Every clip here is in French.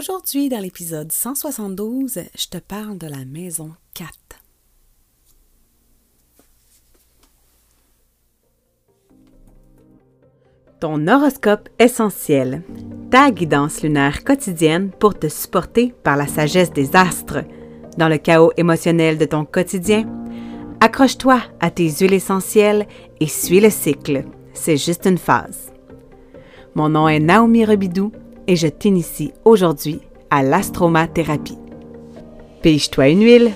Aujourd'hui, dans l'épisode 172, je te parle de la maison 4. Ton horoscope essentiel, ta guidance lunaire quotidienne pour te supporter par la sagesse des astres. Dans le chaos émotionnel de ton quotidien, accroche-toi à tes huiles essentielles et suis le cycle. C'est juste une phase. Mon nom est Naomi Rebidou et je t'initie aujourd'hui à l'astromathérapie. Pige-toi une huile.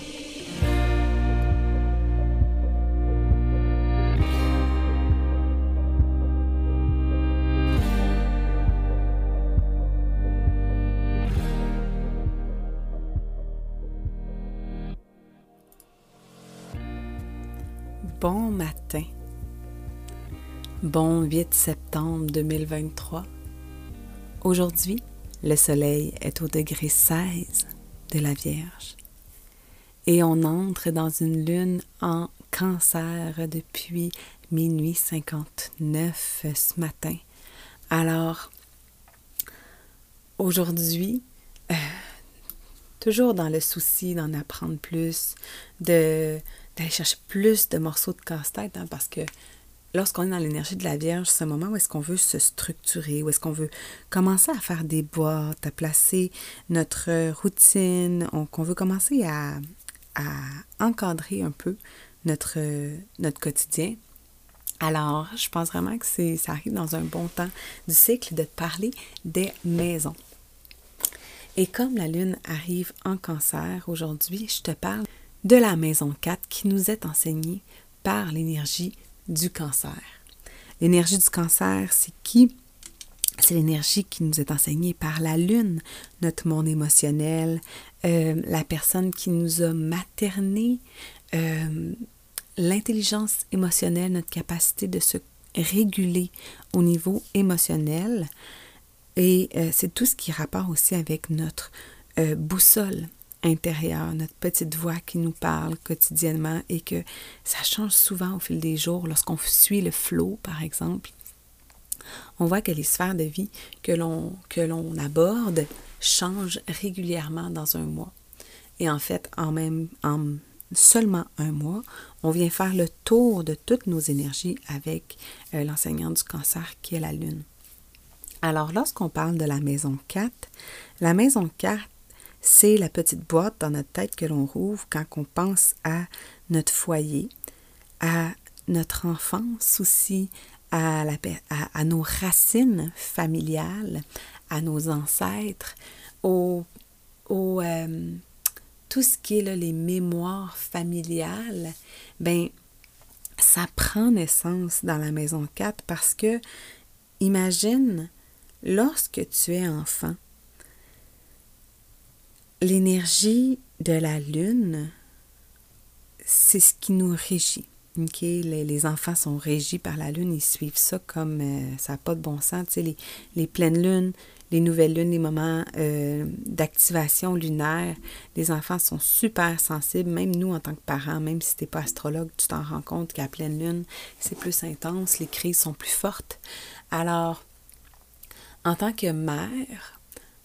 Bon matin. Bon 8 septembre 2023. Aujourd'hui, le Soleil est au degré 16 de la Vierge et on entre dans une lune en cancer depuis minuit 59 ce matin. Alors, aujourd'hui, euh, toujours dans le souci d'en apprendre plus, de d'aller chercher plus de morceaux de casse-tête, hein, parce que lorsqu'on est dans l'énergie de la Vierge, un moment où est-ce qu'on veut se structurer, où est-ce qu'on veut commencer à faire des boîtes, à placer notre routine, qu'on veut commencer à, encadrer un peu notre, notre quotidien. Alors, je pense vraiment que c'est, ça arrive dans un bon temps du cycle de te parler des maisons. Et comme la Lune arrive en cancer aujourd'hui, je te parle de la maison 4 qui nous est enseignée par l'énergie du cancer. L'énergie du cancer, c'est qui? C'est l'énergie qui nous est enseignée par la lune, notre monde émotionnel, euh, la personne qui nous a materné, euh, l'intelligence émotionnelle, notre capacité de se réguler au niveau émotionnel. Et euh, c'est tout ce qui rapporte aussi avec notre boussole, intérieur, notre petite voix qui nous parle quotidiennement et que ça change souvent au fil des jours lorsqu'on suit le flot, par exemple. On voit que les sphères de vie que l'on, que l'on aborde changent régulièrement dans un mois. Et en fait, en même en seulement un mois, on vient faire le tour de toutes nos énergies avec euh, l'enseignant du cancer qui est la Lune. Alors, lorsqu'on parle de la maison 4, la maison 4 c'est la petite boîte dans notre tête que l'on rouvre quand on pense à notre foyer, à notre enfance aussi, à, la, à, nos racines familiales, à nos ancêtres, au, au euh, tout ce qui est les mémoires familiales, ben ça prend naissance dans la maison 4 parce que imagine lorsque tu es enfant, L'énergie de la lune, c'est ce qui nous régit. Les, enfants sont régis par la lune, ils suivent ça comme euh, ça n'a pas de bon sens. les, pleines lunes, les nouvelles lunes, les moments euh, d'activation lunaire, les enfants sont super sensibles, même nous en tant que parents, même si tu n'es pas astrologue, tu t'en rends compte qu'à pleine lune, c'est plus intense, les crises sont plus fortes. Alors, en tant que mère,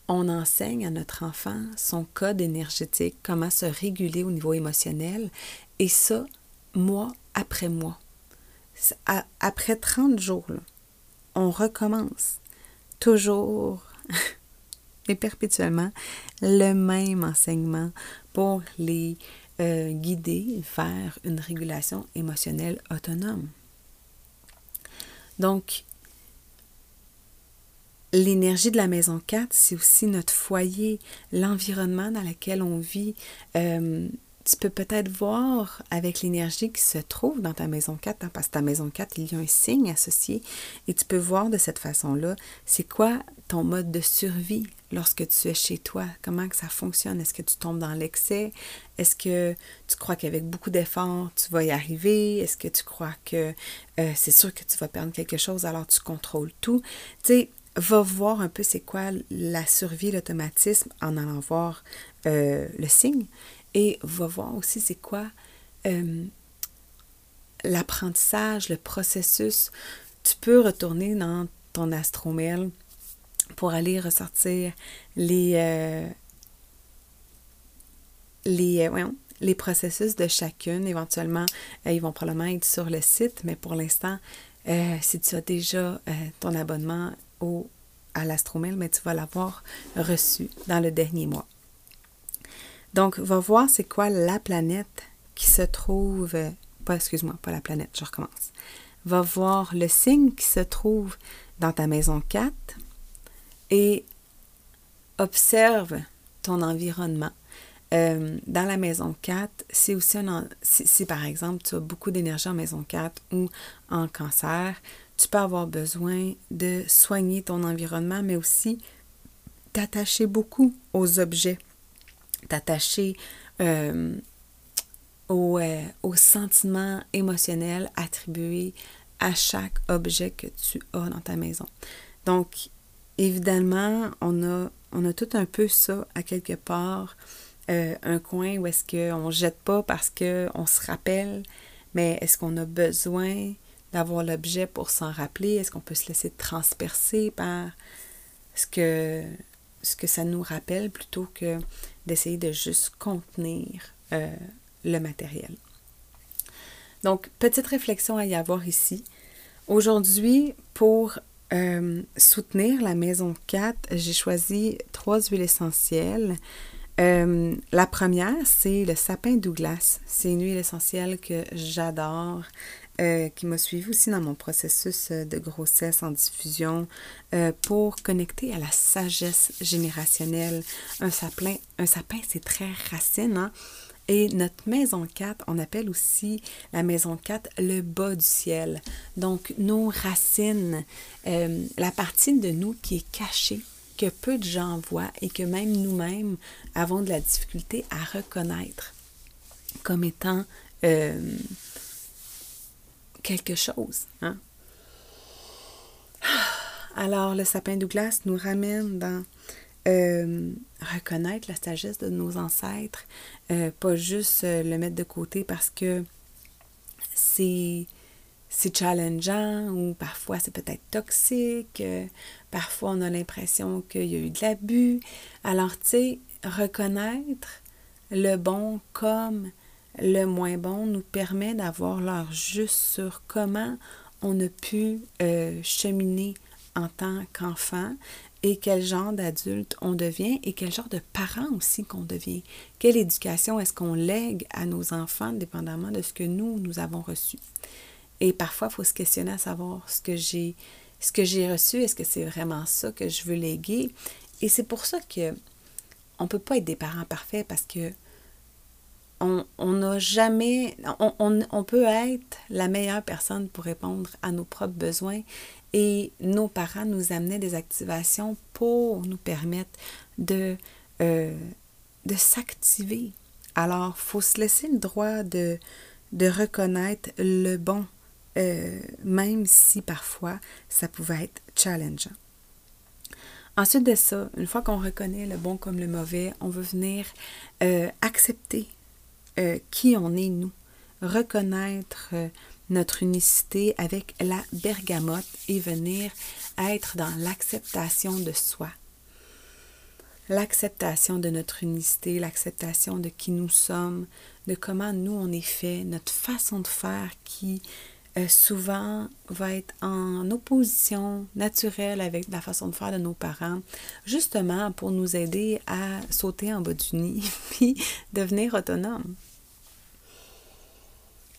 on enseigne à notre enfant son code énergétique, comment se réguler au niveau émotionnel, et ça, mois après mois. Après 30 jours, on recommence toujours et perpétuellement le même enseignement pour les euh, guider vers une régulation émotionnelle autonome. Donc, L'énergie de la maison 4, c'est aussi notre foyer, l'environnement dans lequel on vit. Euh, tu peux peut-être voir avec l'énergie qui se trouve dans ta maison 4, hein, parce que ta maison 4, il y a un signe associé, et tu peux voir de cette façon-là, c'est quoi ton mode de survie lorsque tu es chez toi, comment ça fonctionne, est-ce que tu tombes dans l'excès, est-ce que tu crois qu'avec beaucoup d'efforts, tu vas y arriver, est-ce que tu crois que euh, c'est sûr que tu vas perdre quelque chose, alors tu contrôles tout? Tu sais, va voir un peu c'est quoi la survie, l'automatisme en allant voir euh, le signe et va voir aussi c'est quoi euh, l'apprentissage, le processus. Tu peux retourner dans ton astromel pour aller ressortir les, euh, les, les processus de chacune. Éventuellement, ils vont probablement être sur le site, mais pour l'instant, si tu as déjà ton abonnement au, à l'Astromel, mais tu vas l'avoir reçu dans le dernier mois. Donc, va voir c'est quoi la planète qui se trouve, pas, excuse-moi, pas la planète, je recommence. Va voir le signe qui se trouve dans ta maison 4 et observe ton environnement. Euh, dans la maison 4, si, aussi si, par exemple tu as beaucoup d'énergie en maison 4 ou en cancer, tu peux avoir besoin de soigner ton environnement, mais aussi t'attacher beaucoup aux objets, t'attacher euh, aux, euh, sentiments émotionnels attribués à chaque objet que tu as dans ta maison. Donc, évidemment, on a, on a tout un peu ça à quelque part, euh, un coin où est-ce qu'on ne jette pas parce qu'on se rappelle, mais est-ce qu'on a besoin d'avoir l'objet pour s'en rappeler? Est-ce qu'on peut se laisser transpercer par ce que, ce que ça nous rappelle plutôt que d'essayer de juste contenir euh, le matériel? Donc, petite réflexion à y avoir ici. Aujourd'hui, pour euh, soutenir la maison 4, j'ai choisi trois huiles essentielles. Euh, la première, c'est le sapin Douglas. C'est une huile essentielle que j'adore, euh, qui m'a suivi aussi dans mon processus de grossesse en diffusion pour connecter à la sagesse générationnelle. Un sapin, un sapin c'est très racine, hein? Et notre maison 4, on appelle aussi la maison 4 le bas du ciel. Donc, nos racines, euh, la partie de nous qui est cachée, que peu de gens voient et que même nous-mêmes avons de la difficulté à reconnaître comme étant euh, quelque chose. Hein? Alors, le sapin Douglas nous ramène dans euh, reconnaître la sagesse de nos ancêtres, euh, pas juste euh, le mettre de côté parce que c'est c'est challengeant ou parfois c'est peut-être toxique, parfois on a l'impression qu'il y a eu de l'abus. Alors, tu sais, reconnaître le bon comme le moins bon nous permet d'avoir l'heure juste sur comment on a pu cheminer en tant qu'enfant et quel genre d'adulte on devient et quel genre de parent aussi qu'on devient. Quelle éducation est-ce qu'on lègue à nos enfants dépendamment de ce que nous, nous avons reçu? Et parfois, il faut se questionner à savoir ce que j'ai ce que j'ai reçu, est-ce que c'est vraiment ça que je veux léguer? Et c'est pour ça que on ne peut pas être des parents parfaits parce que on n'a jamais, on, peut être la meilleure personne pour répondre à nos propres besoins et nos parents nous amenaient des activations pour nous permettre de, euh, s'activer. Alors, il faut se laisser le droit de, de reconnaître le bon, euh, même si parfois ça pouvait être challengeant. Ensuite de ça, une fois qu'on reconnaît le bon comme le mauvais, on veut venir euh, accepter qui on est, nous, reconnaître notre unicité avec la bergamote et venir être dans l'acceptation de soi. L'acceptation de notre unicité, l'acceptation de qui nous sommes, de comment nous on est fait, notre façon de faire qui euh, souvent va être en opposition naturelle avec la façon de faire de nos parents, justement pour nous aider à sauter en bas du nid puis devenir autonome.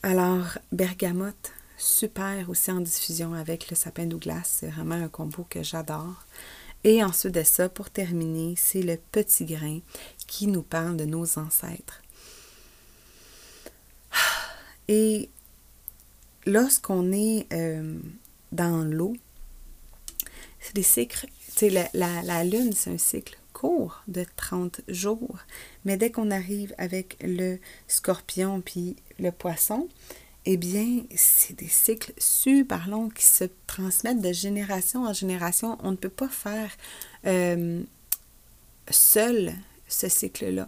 Alors, bergamote, super aussi en diffusion avec le sapin Douglas. C'est vraiment un combo que j'adore. Et ensuite de ça, pour terminer, c'est le petit grain qui nous parle de nos ancêtres. Et lorsqu'on est euh, dans l'eau, c'est des cycles. La, la, la lune, c'est un cycle court de 30 jours. Mais dès qu'on arrive avec le scorpion puis le poisson, eh bien, c'est des cycles super longs qui se transmettent de génération en génération. On ne peut pas faire euh, seul ce cycle-là.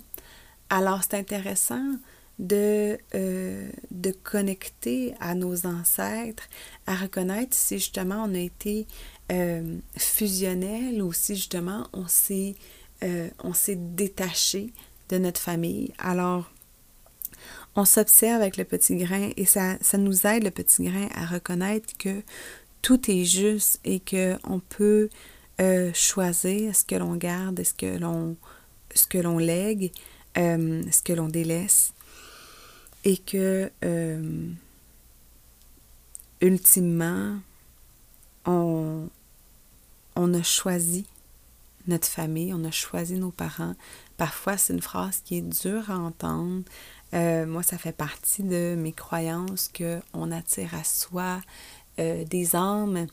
Alors, c'est intéressant de, euh, de connecter à nos ancêtres, à reconnaître si justement on a été euh, fusionnel ou si justement on s'est euh, on s'est détaché de notre famille. Alors, on s'observe avec le petit grain et ça, ça nous aide, le petit grain, à reconnaître que tout est juste et qu'on peut euh, choisir ce que l'on garde, ce que l'on ce que l'on lègue, euh, ce que l'on délaisse. Et que ultimement, on, on a choisi notre famille, on a choisi nos parents. Parfois, c'est une phrase qui est dure à entendre. Euh, moi, ça fait partie de mes croyances qu'on attire à soi euh, des âmes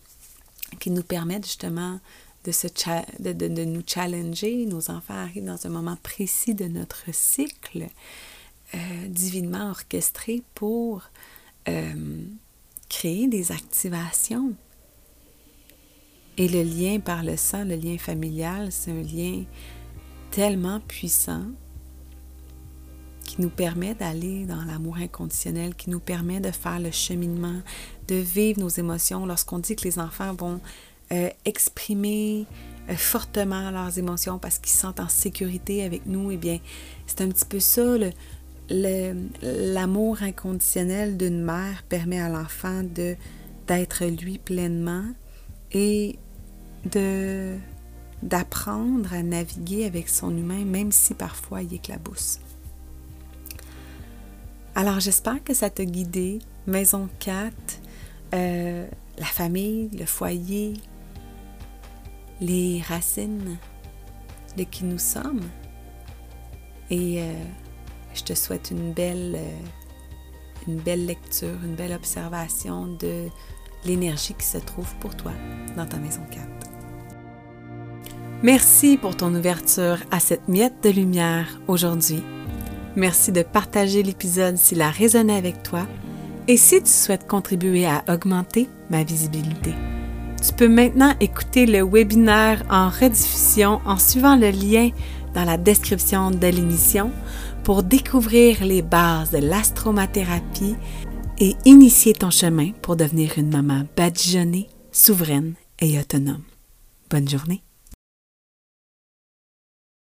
qui nous permettent justement de, se de, de, nous challenger. Nos enfants arrivent dans un moment précis de notre cycle, euh, divinement orchestré pour créer des activations et le lien par le sang, le lien familial, c'est un lien tellement puissant qui nous permet d'aller dans l'amour inconditionnel, qui nous permet de faire le cheminement, de vivre nos émotions. Lorsqu'on dit que les enfants vont euh, exprimer euh, fortement leurs émotions parce qu'ils se sentent en sécurité avec nous, eh bien, c'est un petit peu ça. L'amour inconditionnel d'une mère permet à l'enfant d'être lui pleinement et d'apprendre à naviguer avec son humain, même si parfois il éclabousse. Alors j'espère que ça t'a guidé. Maison 4, euh, la famille, le foyer, les racines de qui nous sommes. Et euh, je te souhaite une belle, euh, une belle lecture, une belle observation de l'énergie qui se trouve pour toi dans ta maison 4. Merci pour ton ouverture à cette miette de lumière aujourd'hui. Merci de partager l'épisode s'il a résonné avec toi et si tu souhaites contribuer à augmenter ma visibilité. Tu peux maintenant écouter le webinaire en rediffusion en suivant le lien dans la description de l'émission pour découvrir les bases de l'astromathérapie et initier ton chemin pour devenir une maman badigeonnée, souveraine et autonome. Bonne journée!